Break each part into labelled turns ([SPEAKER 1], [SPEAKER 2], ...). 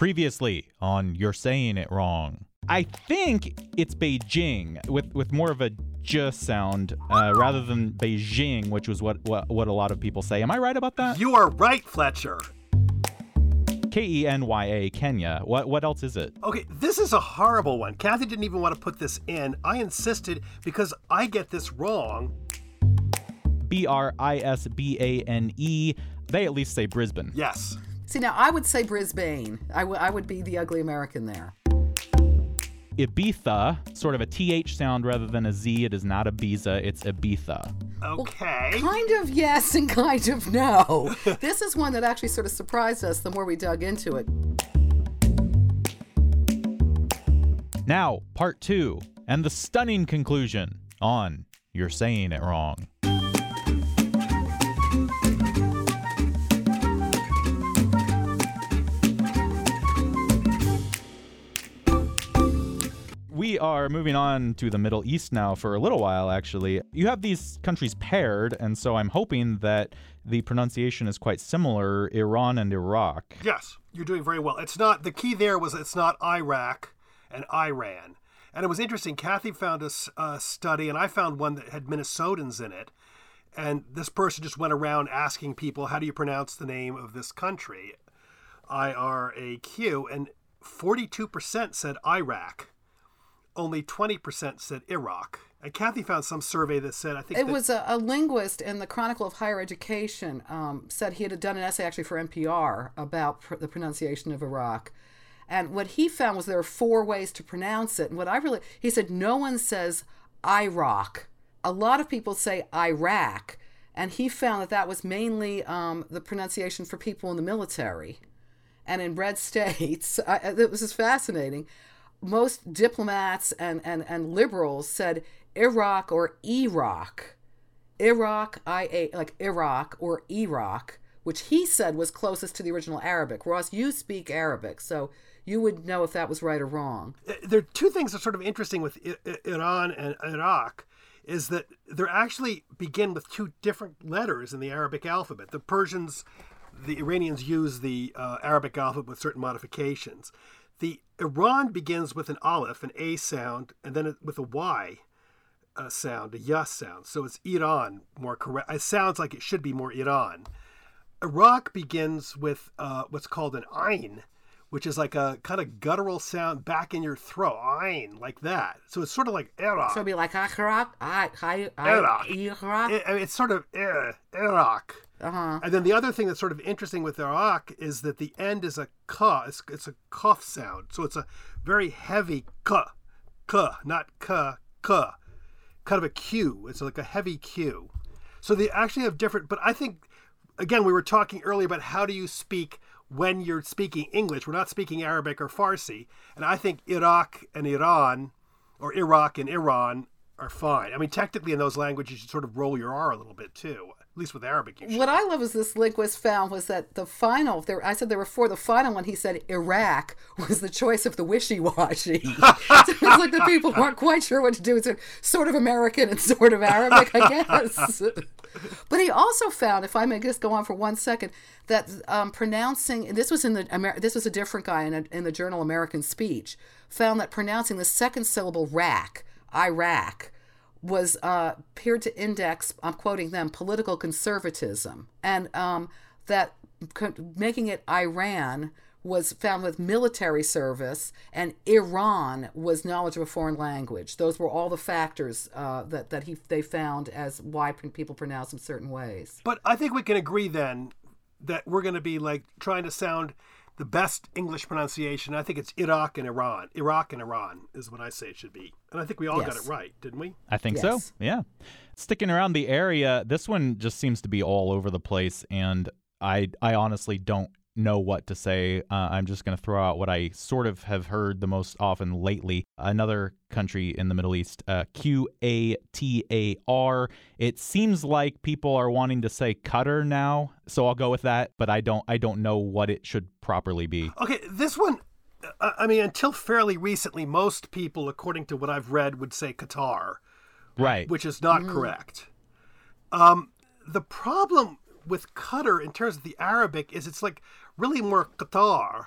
[SPEAKER 1] Previously on You're Saying It Wrong. I think it's Beijing with, with more of a j sound uh, rather than Beijing, which was what, what, what a lot of people say. Am I right about that?
[SPEAKER 2] You are right, Fletcher.
[SPEAKER 1] K E N Y A, Kenya. What, what else is it?
[SPEAKER 2] Okay, this is a horrible one. Kathy didn't even want to put this in. I insisted because I get this wrong.
[SPEAKER 1] B R I S B A N E. They at least say Brisbane.
[SPEAKER 2] Yes.
[SPEAKER 3] See, now I would say Brisbane. I, w- I would be the ugly American there.
[SPEAKER 1] Ibiza, sort of a TH sound rather than a Z. It is not Ibiza, it's Ibiza.
[SPEAKER 2] Okay.
[SPEAKER 3] Kind of yes and kind of no. this is one that actually sort of surprised us the more we dug into it.
[SPEAKER 1] Now, part two, and the stunning conclusion on You're Saying It Wrong. Are moving on to the Middle East now for a little while, actually. You have these countries paired, and so I'm hoping that the pronunciation is quite similar Iran and Iraq.
[SPEAKER 2] Yes, you're doing very well. It's not, the key there was it's not Iraq and Iran. And it was interesting. Kathy found a, study, and I found one that had Minnesotans in it. And this person just went around asking people, how do you pronounce the name of this country? I R A Q. And 42% said Iraq only 20% said Iraq. And Kathy found some survey that said, I think
[SPEAKER 3] it
[SPEAKER 2] that,
[SPEAKER 3] was a, a, linguist in the Chronicle of Higher Education um, said he had done an essay actually for NPR about pr- the pronunciation of Iraq. And what he found was there are four ways to pronounce it. And what I really, he said, no one says Iraq. A lot of people say Iraq. And he found that that was mainly um, the pronunciation for people in the military. And in red states, I, it was just fascinating most diplomats and, and, and liberals said Iraq or Iraq. Iraq, I A, like Iraq or Iraq, which he said was closest to the original Arabic. Ross, you speak Arabic, so you would know if that was right or wrong.
[SPEAKER 2] There are two things that are sort of interesting with Iran and Iraq is that they actually begin with two different letters in the Arabic alphabet. The Persians, the Iranians use the uh, Arabic alphabet with certain modifications. The Iran begins with an aleph, an A sound, and then with a Y uh, sound, a Y sound. So it's Iran, more correct. It sounds like it should be more Iran. Iraq begins with uh, what's called an Ain, which is like a kind of guttural sound back in your throat, Ain, like that. So it's sort of like Iraq.
[SPEAKER 3] So it'd be like Iraq, Iraq,
[SPEAKER 2] Iraq. It's sort of uh, Iraq.
[SPEAKER 3] Uh-huh.
[SPEAKER 2] And then the other thing that's sort of interesting with Iraq is that the end is a. It's, it's a cough sound. So it's a very heavy ka, ka, not ka, ka. Kind of a Q. It's like a heavy Q. So they actually have different, but I think, again, we were talking earlier about how do you speak when you're speaking English. We're not speaking Arabic or Farsi. And I think Iraq and Iran, or Iraq and Iran, are fine. I mean, technically in those languages, you sort of roll your R a little bit too least with Arabic.
[SPEAKER 3] What I love is this linguist found was that the final. There, I said there were four. The final one, he said Iraq was the choice of the wishy-washy. so it's like the people weren't quite sure what to do. It's sort of American and sort of Arabic, I guess. but he also found, if I may just go on for one second, that um, pronouncing this was in the Amer- this was a different guy in, a, in the journal American Speech found that pronouncing the second syllable rack, Iraq was uh, appeared to index, I'm quoting them, political conservatism, and um, that co- making it Iran was found with military service, and Iran was knowledge of a foreign language. Those were all the factors uh, that that he they found as why people pronounce them certain ways.
[SPEAKER 2] But I think we can agree then that we're going to be like trying to sound the best English pronunciation. I think it's Iraq and Iran. Iraq and Iran is what I say it should be. And I think we all yes. got it right, didn't we?
[SPEAKER 1] I think
[SPEAKER 3] yes.
[SPEAKER 1] so. Yeah. Sticking around the area, this one just seems to be all over the place and I I honestly don't know what to say. Uh, I'm just going to throw out what I sort of have heard the most often lately. Another country in the Middle East, uh, Q A T A R. It seems like people are wanting to say Qatar now, so I'll go with that. But I don't. I don't know what it should properly be.
[SPEAKER 2] Okay, this one. Uh, I mean, until fairly recently, most people, according to what I've read, would say Qatar,
[SPEAKER 1] right?
[SPEAKER 2] Which is not mm. correct. Um, the problem with Qatar in terms of the Arabic is it's like really more Qatar.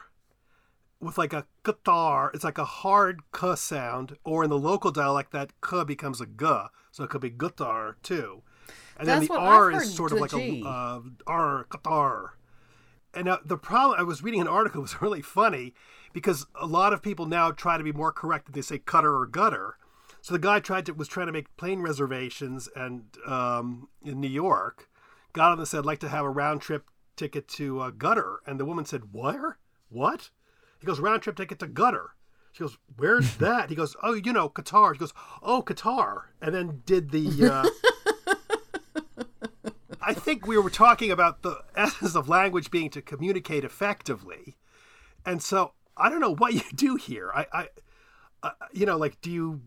[SPEAKER 2] with like a guitar. It's like a hard k sound, or in the local dialect, that k becomes a g, so it could be guitar too. And
[SPEAKER 3] That's
[SPEAKER 2] then the R
[SPEAKER 3] I've
[SPEAKER 2] is sort of like
[SPEAKER 3] G.
[SPEAKER 2] a uh, R guitar. And now the problem, I was reading an article, it was really funny because a lot of people now try to be more correct that they say cutter or gutter. So the guy tried to was trying to make plane reservations and um, in New York, got on and said, "I'd like to have a round trip ticket to uh, Gutter," and the woman said, "Where? What?" He goes, "Round trip ticket to Gutter." She goes, "Where's that?" He goes, "Oh, you know, Qatar." She goes, "Oh, Qatar," and then did the. Uh, I think we were talking about the essence of language being to communicate effectively, and so I don't know what you do here. I, I, uh, you know, like, do you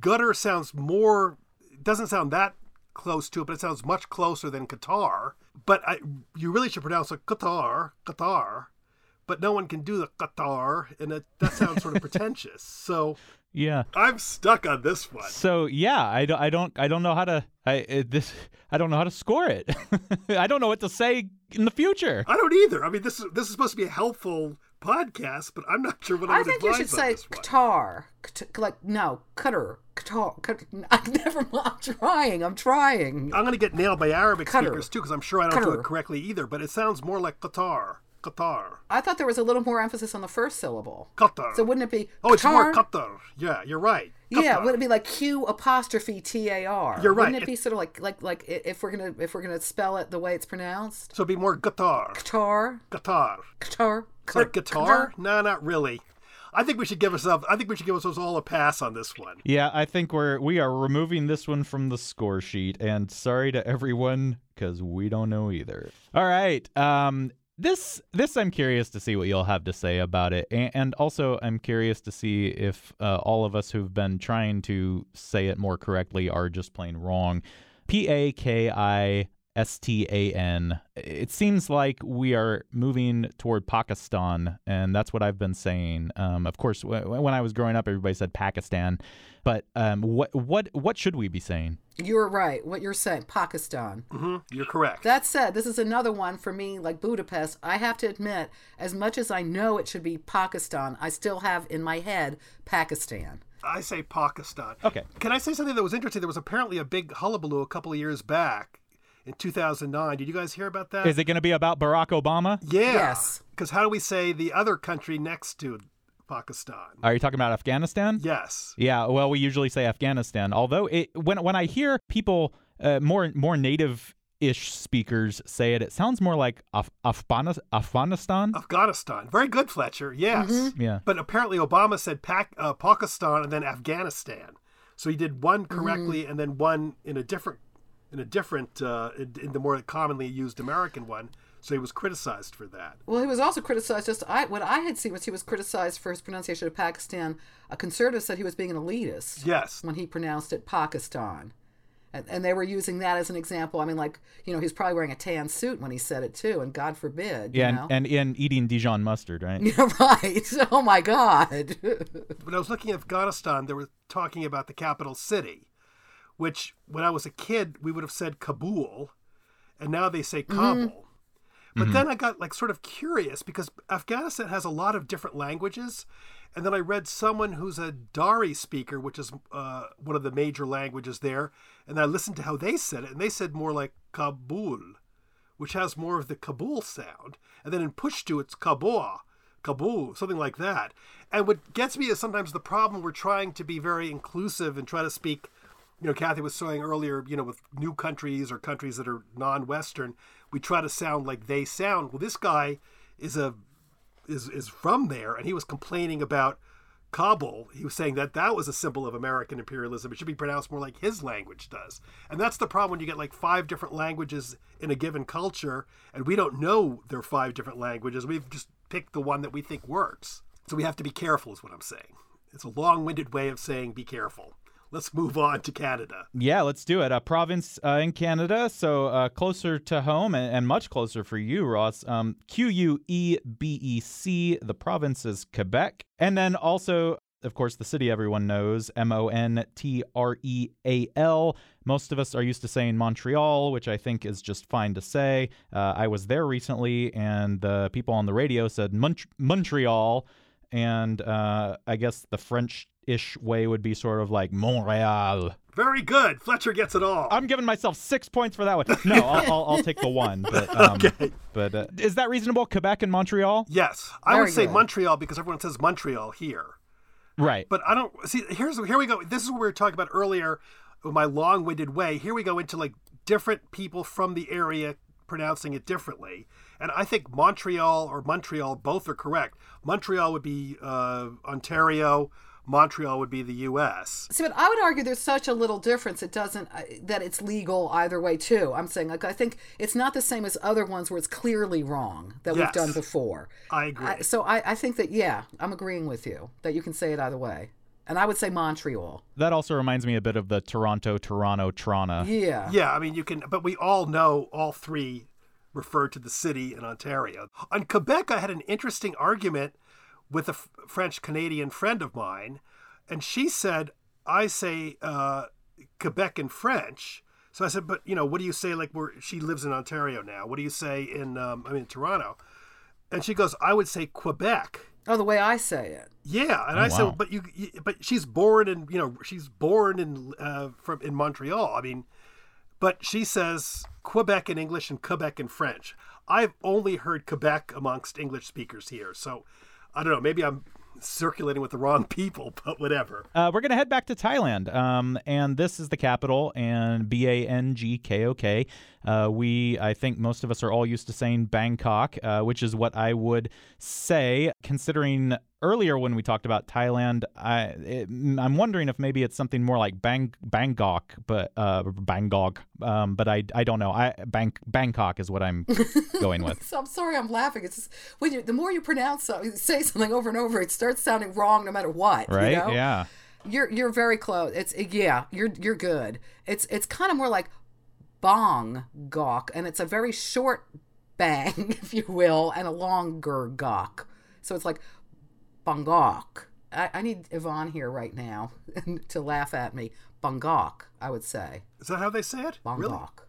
[SPEAKER 2] gutter sounds more doesn't sound that close to it, but it sounds much closer than Qatar. But I, you really should pronounce it Qatar, Qatar. But no one can do the Qatar, and it, that sounds sort of pretentious. So
[SPEAKER 1] Yeah.
[SPEAKER 2] I'm stuck on this one.
[SPEAKER 1] So yeah, I don't, I don't, I don't know how to, I it, this, I don't know how to score it. I don't know what to say in the future.
[SPEAKER 2] I don't either. I mean, this is this is supposed to be a helpful podcast, but I'm not sure what I
[SPEAKER 3] I
[SPEAKER 2] would
[SPEAKER 3] think you should say. Qatar. Qat- Like, no, Qatar. Qatar. Qatar. I never mind. I'm trying. I'm trying.
[SPEAKER 2] I'm going to get nailed by Arabic
[SPEAKER 3] Qatar.
[SPEAKER 2] speakers too, because I'm sure I don't do it correctly either. But it sounds more like Qatar, Qatar,
[SPEAKER 3] I thought there was a little more emphasis on the first syllable.
[SPEAKER 2] Qatar.
[SPEAKER 3] So wouldn't it be
[SPEAKER 2] oh, it's more
[SPEAKER 3] Qatar?
[SPEAKER 2] Qatar. Yeah, you're right.
[SPEAKER 3] Yeah,
[SPEAKER 2] Qatar.
[SPEAKER 3] would it be like Q apostrophe T A R?
[SPEAKER 2] You're right.
[SPEAKER 3] Wouldn't it be sort of like like like if we're gonna if we're gonna spell it the way it's pronounced?
[SPEAKER 2] So it'd be more Qatar,
[SPEAKER 3] Qatar,
[SPEAKER 2] Qatar.
[SPEAKER 3] Qatar,
[SPEAKER 2] It's like guitar? No, not really. I think we should give ourselves. I think we should give ourselves all a pass on this one.
[SPEAKER 1] Yeah, I think we're we are removing this one from the score sheet, and sorry to everyone because we don't know either. All right, um, this this I'm curious to see what you'll have to say about it, and, and also I'm curious to see if uh, all of us who've been trying to say it more correctly are just plain wrong. P A K I S T A N. It seems like we are moving toward Pakistan, and that's what I've been saying. Um, of course, w- when I was growing up, everybody said Pakistan, but um, what what what should we be saying?
[SPEAKER 3] You're right. What you're saying, Pakistan.
[SPEAKER 2] hmm You're correct.
[SPEAKER 3] That said, this is another one for me, like Budapest. I have to admit, as much as I know it should be Pakistan, I still have in my head Pakistan.
[SPEAKER 2] I say Pakistan.
[SPEAKER 1] Okay.
[SPEAKER 2] Can I say something that was interesting? There was apparently a big hullabaloo a couple of years back in 2009. Did you guys hear about that?
[SPEAKER 1] Is it going to be about Barack Obama?
[SPEAKER 2] yeah.
[SPEAKER 3] Yes.
[SPEAKER 2] Because how do we say the other country next to Pakistan?
[SPEAKER 1] Are you talking about Afghanistan?
[SPEAKER 2] Yes.
[SPEAKER 1] Yeah, well, we usually say Afghanistan. Although it when when I hear people uh, more more native ish speakers say it, it sounds more like Af- Afghanis- Afghanistan.
[SPEAKER 2] Afghanistan. Very good, Fletcher. Yes.
[SPEAKER 1] Yeah.
[SPEAKER 2] But apparently Obama said Pac- uh, Pakistan and then Afghanistan. So he did one correctly and then one in a different, in a different, uh, in, in the more commonly used American one. So he was criticized for that.
[SPEAKER 3] Well, he was also criticized. Just I, what I had seen was he was criticized for his pronunciation of Pakistan. A conservative said he was being an elitist
[SPEAKER 2] Yes.
[SPEAKER 3] when he pronounced it Pakistan, and, and they were using that as an example. I mean, like you know, he's probably wearing a tan suit when he said it too, and God forbid,
[SPEAKER 1] Yeah,
[SPEAKER 3] you know.
[SPEAKER 1] and, and and eating Dijon mustard, right?
[SPEAKER 3] yeah, right. Oh my God.
[SPEAKER 2] When I was looking at Afghanistan, they were talking about the capital city, which when I was a kid, we would have said Kabul, and now they say Kabul. But then I got like sort of curious because Afghanistan has a lot of different languages. And then I read someone who's a Dari speaker, which is uh, one of the major languages there. And I listened to how they said it, and they said more like Kabul, which has more of the Kabul sound. And then in Pushtu, it's Kabul, Kabul, something like that. And what gets me is sometimes the problem we're trying to be very inclusive and try to speak you know, Kathy was saying earlier, you know, with new countries or countries that are non-Western, we try to sound like they sound. Well, this guy is a is is from there, and he was complaining about Kabul. He was saying that that was a symbol of American imperialism. It should be pronounced more like his language does, and that's the problem when you get like five different languages in a given culture, and we don't know there are five different languages. We've just picked the one that we think works. So we have to be careful, is what I'm saying. It's a long-winded way of saying be careful. Let's move on to Canada.
[SPEAKER 1] Yeah, let's do it. A province uh, in Canada, so uh, closer to home and, and much closer for you, Ross. Um, Q U E B E C. The province is Quebec, and then also of course, the city everyone knows, M O N T R E A L. Most of us are used to saying Montreal, which I think is just fine to say. Uh, I was there recently, and the people on the radio said Mont- Montreal, and uh, I guess the French ish way would be sort of like Montreal.
[SPEAKER 2] Very good. Fletcher gets it all.
[SPEAKER 1] I'm giving myself six points for that one. No, I'll, I'll, I'll take the one. But, um,
[SPEAKER 2] Okay.
[SPEAKER 1] but uh, is that reasonable? Quebec and Montreal?
[SPEAKER 2] yes, I
[SPEAKER 3] Very
[SPEAKER 2] would say
[SPEAKER 3] good.
[SPEAKER 2] Montreal because everyone says Montreal here.
[SPEAKER 1] Right.
[SPEAKER 2] But I don't see. Here's here we go. This is what we were talking about earlier. with My long-winded way. Here we go into like different people from the area pronouncing it differently. And I think Montreal or Montreal both are correct. Montreal would be uh, Ontario. Montreal would be the U.S.
[SPEAKER 3] See, but I would argue there's such a little difference. It doesn't uh, that it's legal either way too. I'm saying like I think it's not the same as other ones where it's clearly wrong that
[SPEAKER 2] Yes.
[SPEAKER 3] we've done before.
[SPEAKER 2] I agree.
[SPEAKER 3] I, so I, I think that yeah, I'm agreeing with you that you can say it either way. And I would say Montreal.
[SPEAKER 1] That also reminds me a bit of the Toronto, Toronto, Toronto.
[SPEAKER 3] Yeah.
[SPEAKER 2] Yeah, I mean, you can, but we all know all three refer to the city in Ontario. On Quebec, I had an interesting argument with a F- French Canadian friend of mine, and she said, I say uh, Quebec in French. So I said, but you know, what do you say? Like, where she lives in Ontario now. What do you say in, um, I mean, Toronto? And she goes, I would say Quebec.
[SPEAKER 3] Oh, the way I say it.
[SPEAKER 2] Yeah, and
[SPEAKER 1] Oh,
[SPEAKER 2] I
[SPEAKER 1] wow.
[SPEAKER 2] said, but you, you, but she's born in, you know, she's born in uh, from in Montreal. I mean, but she says Quebec in English and Quebec in French. I've only heard Quebec amongst English speakers here, so I don't know. Maybe I'm circulating with the wrong people, but whatever.
[SPEAKER 1] Uh, we're going to head back to Thailand. Um, and this is the capital, and B A N G K O K. Uh, we, I think most of us are all used to saying Bangkok, uh, which is what I would say, considering earlier when we talked about Thailand, I, it, I'm wondering if maybe it's something more like Bang, Bangkok, but uh, Bangkok. Um, but I, I don't know. I Bang, Bangkok is what I'm going with.
[SPEAKER 3] So I'm sorry, I'm laughing. It's just when you the more you pronounce something, say something over and over, it starts sounding wrong no matter what. you
[SPEAKER 1] Right?
[SPEAKER 3] know?
[SPEAKER 1] Yeah.
[SPEAKER 3] You're you're very close. It's yeah, you're you're good. It's it's kind of more like bong gawk, and it's a very short bang, if you will, and a longer gawk. So it's like bangok. I, I need Yvonne here right now to laugh at me. Bangok, I would say.
[SPEAKER 2] Is that how they say it?
[SPEAKER 3] Bangok.
[SPEAKER 2] Really?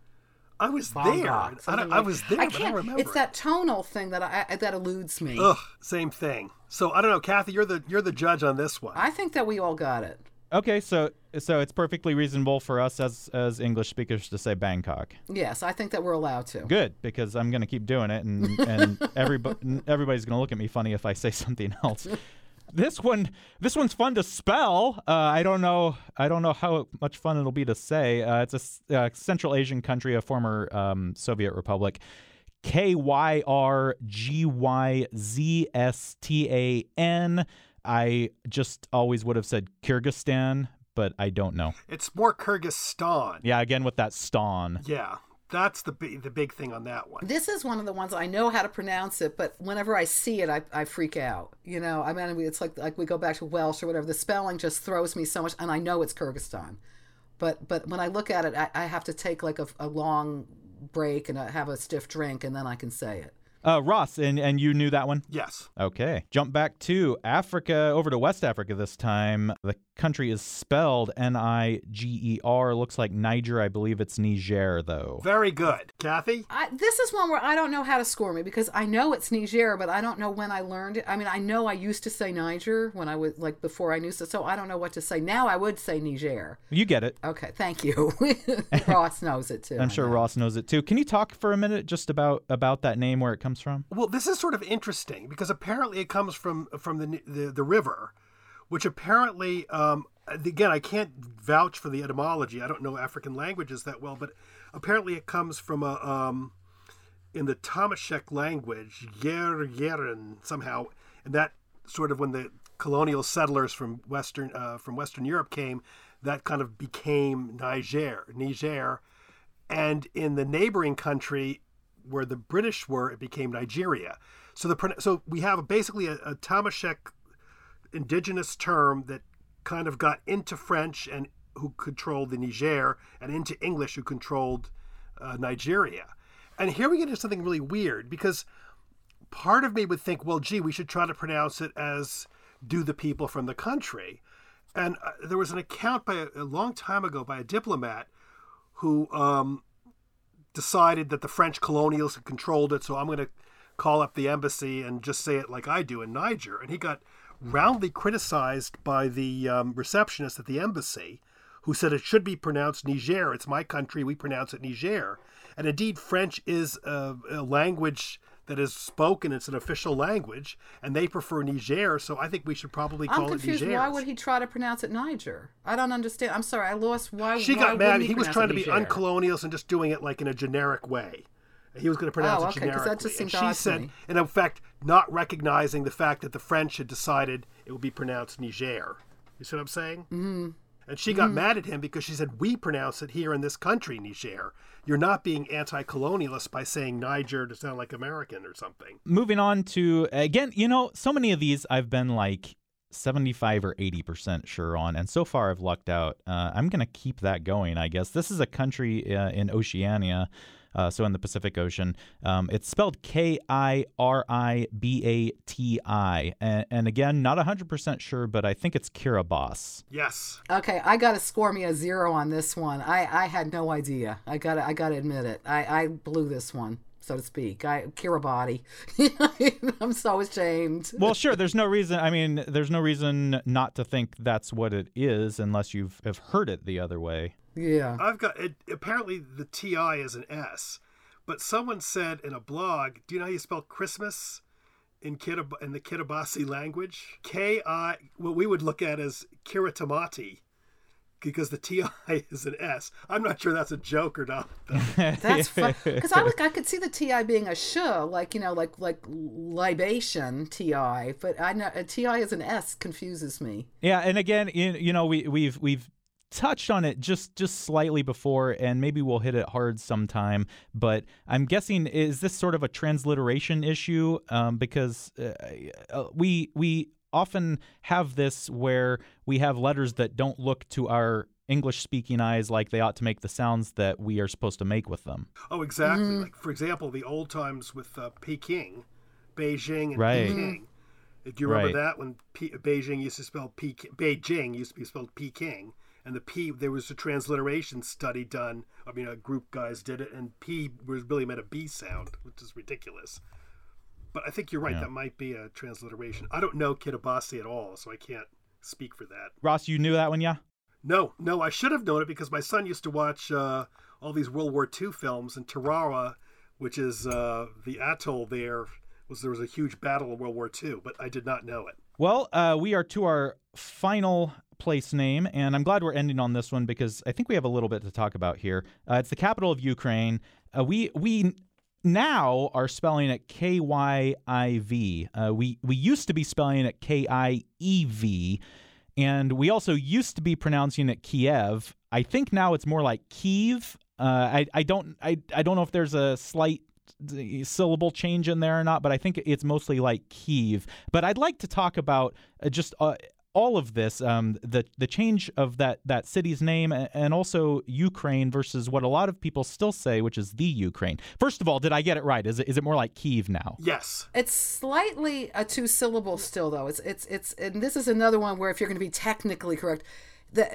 [SPEAKER 2] I was there. I, don't- I was there,
[SPEAKER 3] I
[SPEAKER 2] but I remember.
[SPEAKER 3] it's that tonal thing that I, that eludes me.
[SPEAKER 2] Ugh, same thing. So I don't know, Kathy. You're the you're the judge on this one.
[SPEAKER 3] I think that we all got it.
[SPEAKER 1] Okay, so so it's perfectly reasonable for us as as English speakers to say Bangkok.
[SPEAKER 3] Yes, I think that we're allowed to.
[SPEAKER 1] Good, because I'm going to keep doing it, and and everybody everybody's going to look at me funny if I say something else. This one, this one's fun to spell. Uh, I don't know. I don't know how much fun it'll be to say. Uh, it's a uh, Central Asian country, a former um, Soviet republic. K Y R G Y Z S T A N. I just always would have said Kyrgyzstan, but I don't know.
[SPEAKER 2] It's more Kyrgyzstan.
[SPEAKER 1] Yeah, again with that ston.
[SPEAKER 2] Yeah, that's the big the big thing on that one.
[SPEAKER 3] This is one of the ones I know how to pronounce it, but whenever I see it, I, I freak out. You know, I mean, it's like like we go back to Welsh or whatever. The spelling just throws me so much, and I know it's Kyrgyzstan, but but when I look at it, I, I have to take like a, a long break and I have a stiff drink, and then I can say it.
[SPEAKER 1] Uh, Ross, and and you knew that one.
[SPEAKER 2] Yes.
[SPEAKER 1] Okay. Jump back to Africa, over to West Africa this time. The country is spelled N I G E R. Looks like Niger. I believe it's Niger, though.
[SPEAKER 2] Very good. Kathy?
[SPEAKER 3] I, this is one where I don't know how to score me because I know it's Niger, but I don't know when I learned it. I mean, I know I used to say Niger when I was like before I knew so, so I don't know what to say. Now I would say Niger.
[SPEAKER 1] You get it.
[SPEAKER 3] Okay, thank you. Ross knows it too.
[SPEAKER 1] I'm
[SPEAKER 3] I
[SPEAKER 1] sure
[SPEAKER 3] know.
[SPEAKER 1] Ross knows it too. Can you talk for a minute just about about that name, where it comes from?
[SPEAKER 2] Well, this is sort of interesting because apparently it comes from from the the, the river, which apparently um, again I can't vouch for the etymology. I don't know African languages that well, but apparently it comes from a um, in the Tamashek language, yer yeren somehow, and that sort of when the colonial settlers from western uh, from Western Europe came, that kind of became Niger, Niger, and in the neighboring country where the British were, it became Nigeria. So the so we have basically a, a Tamashek indigenous term that kind of got into French and who controlled the Niger, and into English who controlled uh, Nigeria. And here we get into something really weird because part of me would think, well, gee, we should try to pronounce it as do the people from the country. And uh, there was an account by a, a, long time ago by a diplomat who um, decided that the French colonials had controlled it, so I'm going to call up the embassy and just say it like I do in Niger. And he got roundly criticized by the um, receptionist at the embassy, who said it should be pronounced Niger. It's my country, we pronounce it Niger. And indeed, French is a, a language that is spoken. It's an official language, and they prefer Niger. So I think we should probably call
[SPEAKER 3] I'm confused.
[SPEAKER 2] it Niger.
[SPEAKER 3] Why would he try to pronounce it Niger? I don't understand. I'm sorry, I lost. Why?
[SPEAKER 2] She
[SPEAKER 3] why
[SPEAKER 2] got mad.
[SPEAKER 3] He,
[SPEAKER 2] he was trying to be
[SPEAKER 3] Niger?
[SPEAKER 2] uncolonial and just doing it like in a generic way. He was going to pronounce
[SPEAKER 3] Oh,
[SPEAKER 2] it
[SPEAKER 3] okay,
[SPEAKER 2] generically.
[SPEAKER 3] that just
[SPEAKER 2] and
[SPEAKER 3] seemed
[SPEAKER 2] she
[SPEAKER 3] odd to
[SPEAKER 2] said, and in fact, not recognizing the fact that the French had decided it would be pronounced Niger. You see what I'm saying? Mm-hmm. And she got mad at him because she said, "We pronounce it here in this country, Niger. You're not being anti-colonialist by saying Niger to sound like American or something."
[SPEAKER 1] Moving on to again, you know, so many of these I've been like 75 or 80% sure on, and so far I've lucked out. Uh, I'm going to keep that going, I guess. This is a country uh, in Oceania, uh, so in the Pacific Ocean. Um, it's spelled K I R I B A T I. And, and again, not 100% sure, but I think it's Kiribati.
[SPEAKER 2] Yes.
[SPEAKER 3] Okay, I got to score me a zero on this one. I, I had no idea. I got to I got to admit it. I, I blew this one, so to speak. I Kiribati. I'm so ashamed.
[SPEAKER 1] Well, sure. There's no reason. I mean, there's no reason not to think that's what it is, unless you've have heard it the other way.
[SPEAKER 3] Yeah.
[SPEAKER 2] I've got it. Apparently, the TI is an S, but someone said in a blog, "Do you know how you spell Christmas in Kirib- in the Kiribati language? K I, what we would look at as Kiritimati." Because the TI is an S. I'm not sure that's a joke or not. though.
[SPEAKER 3] That's because I look, I could see the TI being a sh, like you know, like like libation TI, but I know a TI is an S confuses me.
[SPEAKER 1] Yeah, and again, you, you know, we we've we've touched on it just just slightly before, and maybe we'll hit it hard sometime. But I'm guessing is this sort of a transliteration issue um, because uh, uh, we we often have this where we have letters that don't look to our English speaking eyes like they ought to make the sounds that we are supposed to make with them.
[SPEAKER 2] Oh, exactly. Like for example, the old times with uh, Peking, Beijing, and
[SPEAKER 1] Right.
[SPEAKER 2] Peking. Do you remember
[SPEAKER 1] Right.
[SPEAKER 2] that when P- Beijing used to spell Peking, Beijing used to be spelled Peking, and the P there was a transliteration study done. I mean, a group guys did it, and P was really meant a B sound, which is ridiculous. But I think you're right.
[SPEAKER 1] Yeah.
[SPEAKER 2] That might be a transliteration. I don't know Kiribati at all, so I can't speak for that.
[SPEAKER 1] Ross, you knew that one, yeah?
[SPEAKER 2] No, no, I should have known it because my son used to watch uh, all these World War II films, and Tarawa, which is uh, the atoll there, was there was a huge battle in World War II, but I did not know it.
[SPEAKER 1] Well, uh, we are to our final place name, and I'm glad we're ending on this one because I think we have a little bit to talk about here. Uh, it's the capital of Ukraine. Uh, we we now are spelling it K Y I V. Uh, we we used to be spelling it K I E V, and we also used to be pronouncing it Kiev. I think now it's more like Kiev. Uh, I I don't I I don't know if there's a slight syllable change in there or not, but I think it's mostly like Kiev. But I'd like to talk about uh, just uh, all of this, um, the the change of that that city's name, and also Ukraine versus what a lot of people still say, which is the Ukraine. First of all, did I get it right? Is it is it more like Kiev now?
[SPEAKER 2] Yes.
[SPEAKER 3] It's slightly a two syllable still though. It's it's it's and this is another one where if you're going to be technically correct, the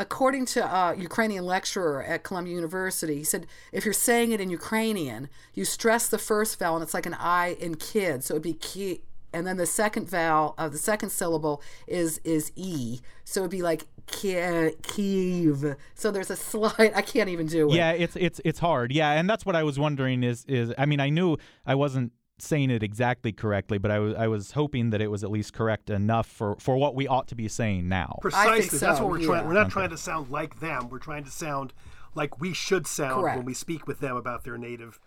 [SPEAKER 3] according to a Ukrainian lecturer at Columbia University, he said if you're saying it in Ukrainian, you stress the first vowel and it's like an I in kid, so it'd be ki. And then the second vowel of the second syllable is is e, so it'd be like ki- Kiev. So there's a slight. I can't even do it.
[SPEAKER 1] Yeah, it's it's it's hard. Yeah, and that's what I was wondering. Is is I mean I knew I wasn't saying it exactly correctly, but I was I was hoping that it was at least correct enough for for what we ought to be saying now.
[SPEAKER 2] Precisely. That's what we're trying.
[SPEAKER 3] yeah.
[SPEAKER 2] We're not trying to sound like them. We're trying to sound like we should sound
[SPEAKER 3] Correct.
[SPEAKER 2] when we speak with them about their native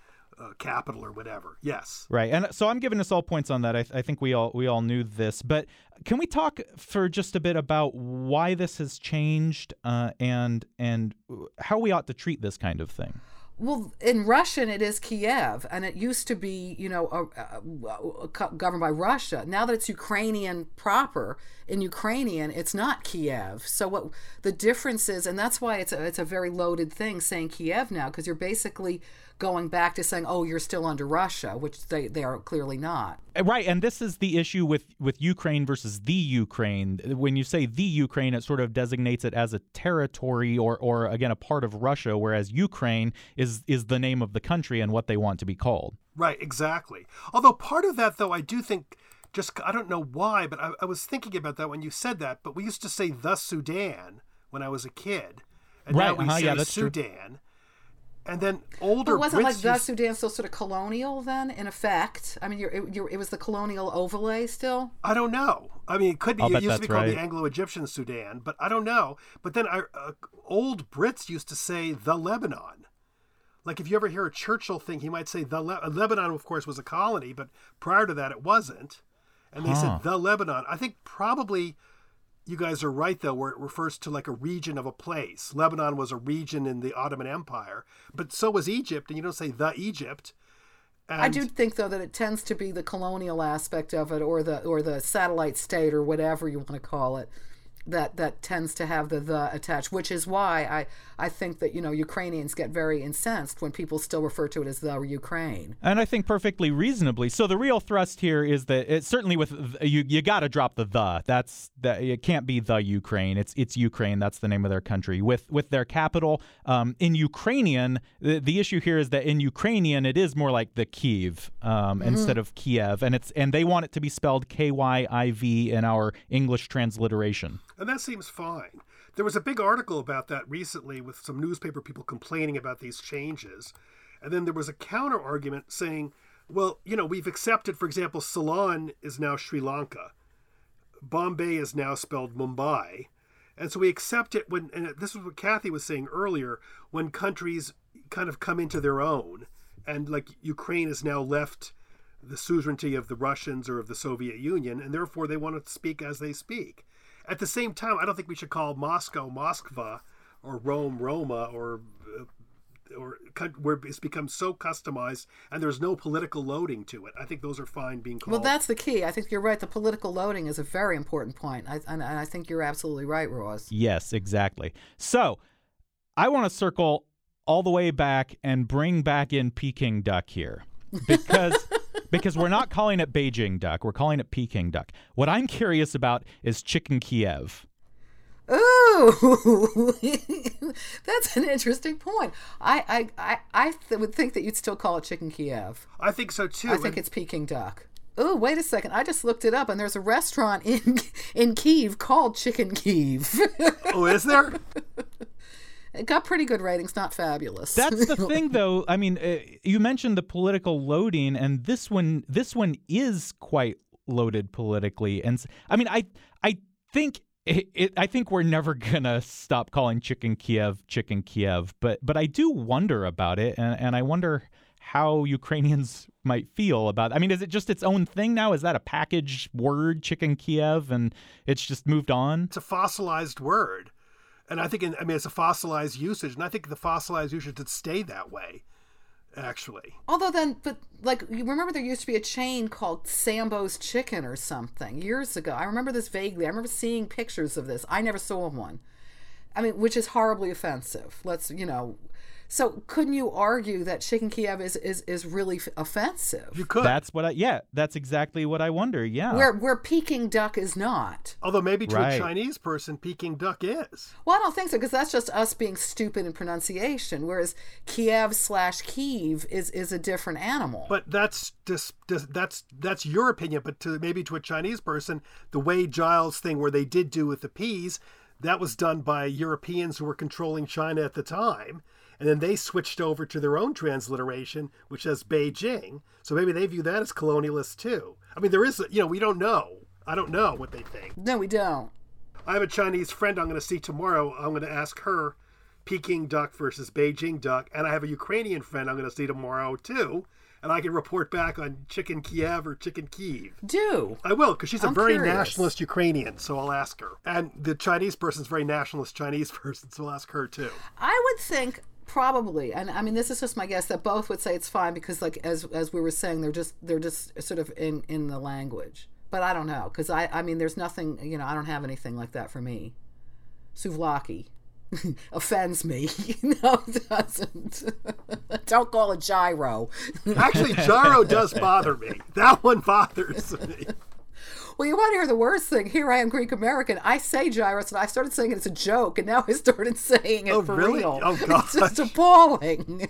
[SPEAKER 2] uh, capital or whatever. Yes.
[SPEAKER 1] Right, and so I'm giving us all points on that. I, I think we all we all knew this, but can we talk for just a bit about why this has changed uh, and and how we ought to treat this kind of thing?
[SPEAKER 3] Well, in Russian, it is Kiev, and it used to be, you know, uh, uh, co- governed by Russia. Now that it's Ukrainian proper, in Ukrainian, it's not Kiev. So what the difference is, and that's why it's a, it's a very loaded thing saying Kiev now, because you're basically going back to saying, "Oh, you're still under Russia," which they they are clearly not.
[SPEAKER 1] Uh, Right, and this is the issue with with Ukraine versus the Ukraine. When you say the Ukraine, it sort of designates it as a territory or or again a part of Russia, whereas Ukraine is is the name of the country and what they want to be called.
[SPEAKER 2] Right, exactly. Although part of that, though, I do think, just I don't know why, but I, I was thinking about that when you said that. But we used to say the Sudan when I was a kid, and now we
[SPEAKER 1] uh-huh,
[SPEAKER 2] say
[SPEAKER 1] yeah, that's true.
[SPEAKER 2] Sudan. And then older
[SPEAKER 3] But wasn't
[SPEAKER 2] Brits
[SPEAKER 3] like the
[SPEAKER 2] used-
[SPEAKER 3] Sudan still sort of colonial then, in effect? I mean, you're, it, you're, it was the colonial overlay still.
[SPEAKER 2] I don't know. I mean, it could be.
[SPEAKER 1] I'll
[SPEAKER 2] It used to be
[SPEAKER 1] that's
[SPEAKER 2] called the. Anglo-Egyptian Sudan, but I don't know. But then I, uh, old Brits used to say the Lebanon. Like if you ever hear a Churchill thing, he might say the Le- Lebanon. Of course, was a colony, but prior to that, it wasn't. And they
[SPEAKER 1] Huh.
[SPEAKER 2] said the Lebanon. I think probably you guys are right though, where it refers to like a region of a place. Lebanon was a region in the Ottoman Empire, but so was Egypt, and you don't say the Egypt. And
[SPEAKER 3] I do think though that it tends to be the colonial aspect of it, or the or the satellite state, or whatever you want to call it, that that tends to have the the attached. Which is why I I think that you know Ukrainians get very incensed when people still refer to it as the Ukraine.
[SPEAKER 1] And I think perfectly reasonably. So the real thrust here is that it certainly with th- you you got to drop the the. That's that it can't be the Ukraine. It's it's Ukraine. That's the name of their country. With with their capital um, in Ukrainian. The, the issue here is that in Ukrainian it is more like the Kiev um, instead of Kiev, and it's and they want it to be spelled K Y I V in our English transliteration.
[SPEAKER 2] And that seems fine. There was a big article about that recently with some newspaper people complaining about these changes. And then there was a counter argument saying, well, you know, we've accepted, for example, Ceylon is now Sri Lanka, Bombay is now spelled Mumbai. And so we accept it when, and this is what Kathy was saying earlier, when countries kind of come into their own. And like Ukraine is now left the suzerainty of the Russians or of the Soviet Union, and therefore they want to speak as they speak. At the same time, I don't think we should call Moscow Moskva or Rome Roma or uh, or where it's become so customized and there's no political loading to it. I think those are fine being called.
[SPEAKER 3] Well, that's the key. I think you're right. The political loading is a very important point. I, and, and I think you're absolutely right, Ross.
[SPEAKER 1] Yes, exactly. So I want to circle all the way back and bring back in Peking duck here because because we're not calling it Beijing duck, we're calling it Peking duck. What I'm curious about is chicken Kiev.
[SPEAKER 3] Ooh, that's an interesting point. I I, I, I th- would think that you'd still call it chicken Kiev.
[SPEAKER 2] I think so too.
[SPEAKER 3] I think
[SPEAKER 2] And-
[SPEAKER 3] it's Peking duck. Oh, wait a second. I just looked it up, and there's a restaurant in in Kiev called Chicken Kiev.
[SPEAKER 2] oh, is there?
[SPEAKER 3] It got pretty good ratings, not fabulous.
[SPEAKER 1] That's the thing, though. I mean, uh, you mentioned the political loading, and this one, this one is quite loaded politically. And I mean, I, I think. It, it, I think we're never gonna stop calling chicken Kiev chicken Kiev, but but I do wonder about it, and, and I wonder how Ukrainians might feel about. I mean, is it just its own thing now? Is that a package word, chicken Kiev, and it's just moved on?
[SPEAKER 2] It's a fossilized word. And I think, in, I mean, it's a fossilized usage. And I think the fossilized usage should stay that way, actually.
[SPEAKER 3] Although then, but like you remember, there used to be a chain called Sambo's Chicken or something years ago. I remember this vaguely. I remember seeing pictures of this. I never saw one. I mean, which is horribly offensive. Let's you know. So couldn't you argue that chicken Kiev is is, is really f- offensive?
[SPEAKER 2] You could.
[SPEAKER 1] That's what I. Yeah, that's exactly what I wonder. Yeah.
[SPEAKER 3] where where Peking duck is not.
[SPEAKER 2] Although maybe to
[SPEAKER 1] Right.
[SPEAKER 2] a Chinese person, Peking duck is.
[SPEAKER 3] Well, I don't think so because that's just us being stupid in pronunciation. Whereas Kiev slash Kiev is is a different animal.
[SPEAKER 2] But that's just that's that's your opinion. But to maybe to a Chinese person, the Wade-Giles thing where they did do with the peas, that was done by Europeans who were controlling China at the time. And then they switched over to their own transliteration, which says Beijing. So maybe they view that as colonialist too. I mean, there is, you know, we don't know. I don't know what they think.
[SPEAKER 3] no, we don't.
[SPEAKER 2] I have a Chinese friend I'm going to see tomorrow. I'm going to ask her Peking duck versus Beijing duck. And I have a Ukrainian friend I'm going to see tomorrow too. And I can report back on chicken Kiev or chicken Kiev.
[SPEAKER 3] Do
[SPEAKER 2] I will, because she's a
[SPEAKER 3] I'm
[SPEAKER 2] very
[SPEAKER 3] curious.
[SPEAKER 2] nationalist Ukrainian, so I'll ask her. And the Chinese person's very nationalist Chinese person, so I'll ask her too.
[SPEAKER 3] I would think probably, and I mean this is just my guess that both would say it's fine because, like as as we were saying, they're just they're just sort of in in the language. But I don't know because I I mean there's nothing you know I don't have anything like that for me. Souvlaki. offends me. no, it doesn't. Don't call it gyro.
[SPEAKER 2] Actually, gyro does bother me. That one bothers me.
[SPEAKER 3] Well, you want to hear the worst thing? Here I am, Greek American. I say gyros, and I started saying it as a joke, and now I started saying it
[SPEAKER 2] Oh,
[SPEAKER 3] for
[SPEAKER 2] really?
[SPEAKER 3] real.
[SPEAKER 2] Oh,
[SPEAKER 3] It's just appalling.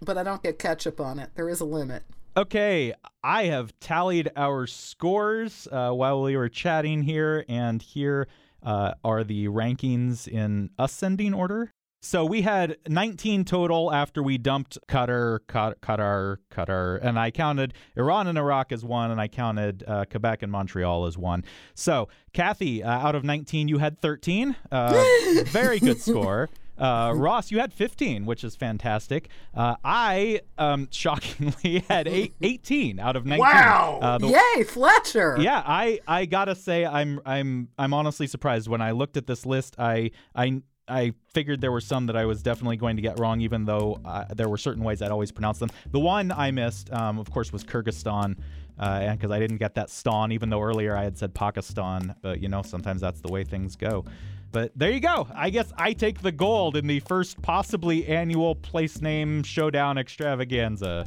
[SPEAKER 3] but I don't get ketchup on it. There is a limit.
[SPEAKER 1] Okay, I have tallied our scores uh, while we were chatting here, and here uh, are the rankings in ascending order. So we had 19 total after we dumped Qatar, Qat- Qatar, Qatar, and I counted Iran and Iraq as one, and I counted uh, Quebec and Montreal as one. So, Kathy, uh, out of 19, you had 13. Uh, very good score. Uh, Ross, you had 15, which is fantastic. Uh, I, um, shockingly, had eight, 18 out of 19.
[SPEAKER 2] Wow.
[SPEAKER 1] Uh, the-
[SPEAKER 3] Yay, Fletcher!
[SPEAKER 1] yeah, I, I gotta say I'm I'm I'm honestly surprised when I looked at this list. I I I figured there were some that I was definitely going to get wrong, even though uh, there were certain ways I'd always pronounce them. The one I missed, um, of course, was Kyrgyzstan, uh, and because I didn't get that stan, even though earlier I had said Pakistan. But you know, sometimes that's the way things go. But there you go. I guess I take the gold in the first possibly annual place name showdown extravaganza.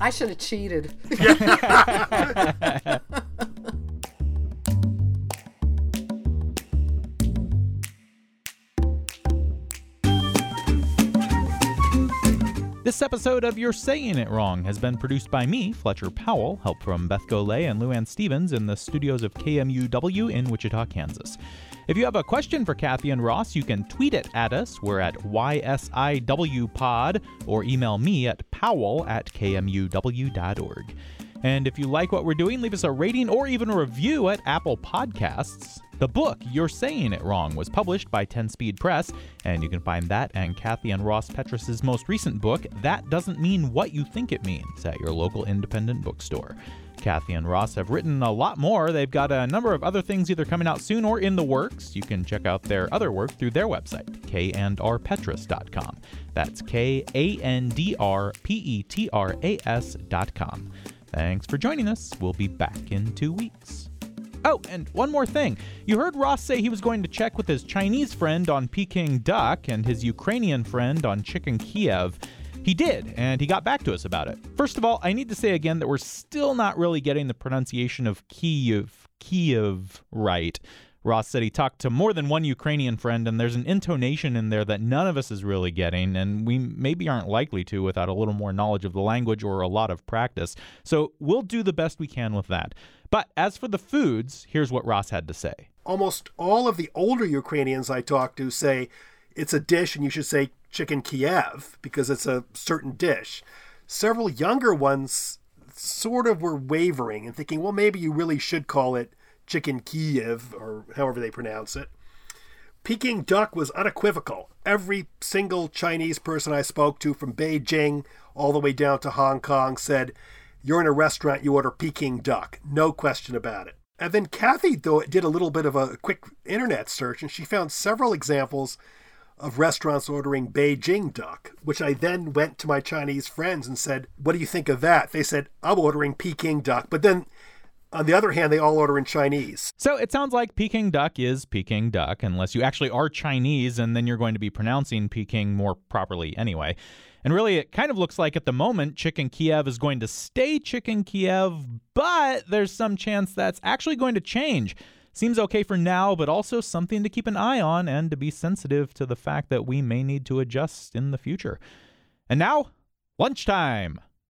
[SPEAKER 3] I should have cheated.
[SPEAKER 1] This episode of You're Saying It Wrong has been produced by me, Fletcher Powell, help from Beth Golay and Luann Stevens in the studios of KMUW in Wichita, Kansas. If you have a question for Kathy and Ross, you can tweet it at us. We're at YSIWPod or email me at powell at KMUW.org. And if you like what we're doing, leave us a rating or even a review at Apple Podcasts. The book, You're Saying It Wrong, was published by 10 Speed Press, and you can find that and Kathy and Ross Petras's most recent book, That Doesn't Mean What You Think It Means, at your local independent bookstore. Kathy and Ross have written a lot more. They've got a number of other things either coming out soon or in the works. You can check out their other work through their website, kandrpetras.com. That's K A N D R P E T R A S.com. Thanks for joining us. We'll be back in two weeks. Oh, and one more thing. You heard Ross say he was going to check with his Chinese friend on Peking duck and his Ukrainian friend on chicken Kiev. He did, and he got back to us about it. First of all, I need to say again that we're still not really getting the pronunciation of Kiev, Kiev right. Ross said he talked to more than one Ukrainian friend, and there's an intonation in there that none of us is really getting, and we maybe aren't likely to without a little more knowledge of the language or a lot of practice. So we'll do the best we can with that. But as for the foods, here's what Ross had to say.
[SPEAKER 2] Almost all of the older Ukrainians I talked to say it's a dish and you should say chicken Kiev because it's a certain dish. Several younger ones sort of were wavering and thinking, well, maybe you really should call it chicken Kiev or however they pronounce it. Peking duck was unequivocal. Every single Chinese person I spoke to from Beijing all the way down to Hong Kong said, You're in a restaurant, you order Peking duck. No question about it. And then Kathy, though, did a little bit of a quick internet search and she found several examples of restaurants ordering Beijing duck, which I then went to my Chinese friends and said, What do you think of that? They said, I'm ordering Peking duck. But then on the other hand, they all order in Chinese.
[SPEAKER 1] So it sounds like Peking duck is Peking duck, unless you actually are Chinese, and then you're going to be pronouncing Peking more properly anyway. And really, it kind of looks like at the moment, Chicken Kiev is going to stay Chicken Kiev, but there's some chance that's actually going to change. Seems okay for now, but also something to keep an eye on and to be sensitive to the fact that we may need to adjust in the future. And now, lunchtime.